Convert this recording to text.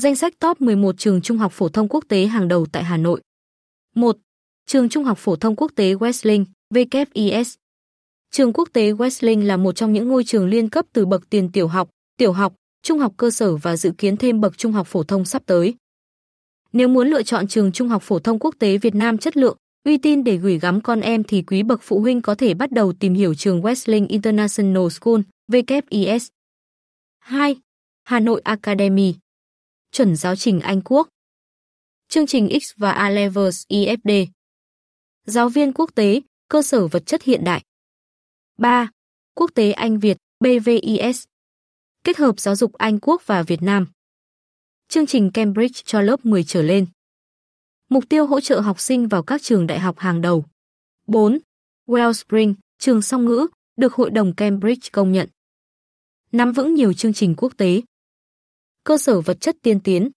Danh sách top 11 trường trung học phổ thông quốc tế hàng đầu tại Hà Nội. 1. Trường Trung học phổ thông quốc tế Westling, WIS. Trường quốc tế Westling là một trong những ngôi trường liên cấp từ bậc tiền tiểu học, tiểu học, trung học cơ sở và dự kiến thêm bậc trung học phổ thông sắp tới. Nếu muốn lựa chọn trường trung học phổ thông quốc tế Việt Nam chất lượng, uy tín để gửi gắm con em thì quý bậc phụ huynh có thể bắt đầu tìm hiểu trường Westling International School, WIS. 2. Hà Nội Academy. Chuẩn giáo trình Anh Quốc. Chương trình X và A Levels IFD. Giáo viên quốc tế, cơ sở vật chất hiện đại. 3. Quốc tế Anh Việt, BVIS. Kết hợp giáo dục Anh Quốc và Việt Nam. Chương trình Cambridge cho lớp 10 trở lên. Mục tiêu hỗ trợ học sinh vào các trường đại học hàng đầu. 4. Wellspring, trường song ngữ, được Hội đồng Cambridge công nhận. Nắm vững nhiều chương trình quốc tế. Cơ sở vật chất tiên tiến.